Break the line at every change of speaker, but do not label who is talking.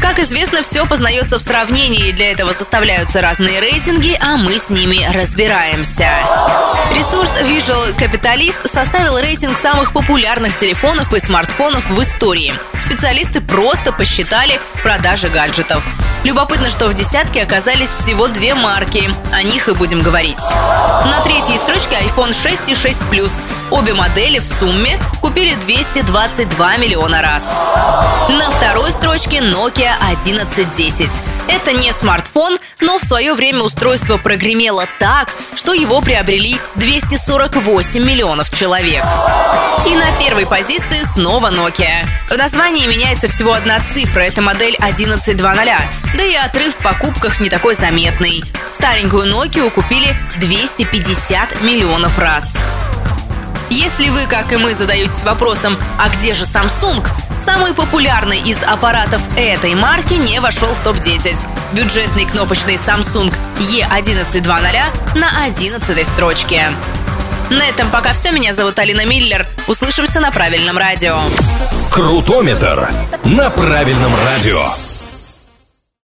Как известно, все познается в сравнении. Для этого составляются разные рейтинги, а мы с ними разбираемся. Ресурс Visual Capitalist составил рейтинг самых популярных телефонов и смартфонов в истории. Специалисты просто посчитали продажи гаджетов. Любопытно, что в десятке оказались всего две марки. О них и будем говорить. На третьей строчке iPhone 6 и 6 Plus. Обе модели в сумме купили 222 миллиона раз. На второй строчке Nokia 1110. Это не смартфон, но в свое время устройство прогремело так, что его приобрели 248 миллионов человек. И на первой позиции снова Nokia. В названии меняется всего одна цифра, это модель 1120, да и отрыв в покупках не такой заметный. Старенькую Nokia купили 250 миллионов раз. Если вы, как и мы, задаетесь вопросом, а где же Samsung, самый популярный из аппаратов этой марки не вошел в топ-10. Бюджетный кнопочный Samsung E1120 на 11 строчке. На этом пока все. Меня зовут Алина Миллер. Услышимся на правильном радио.
Крутометр на правильном радио.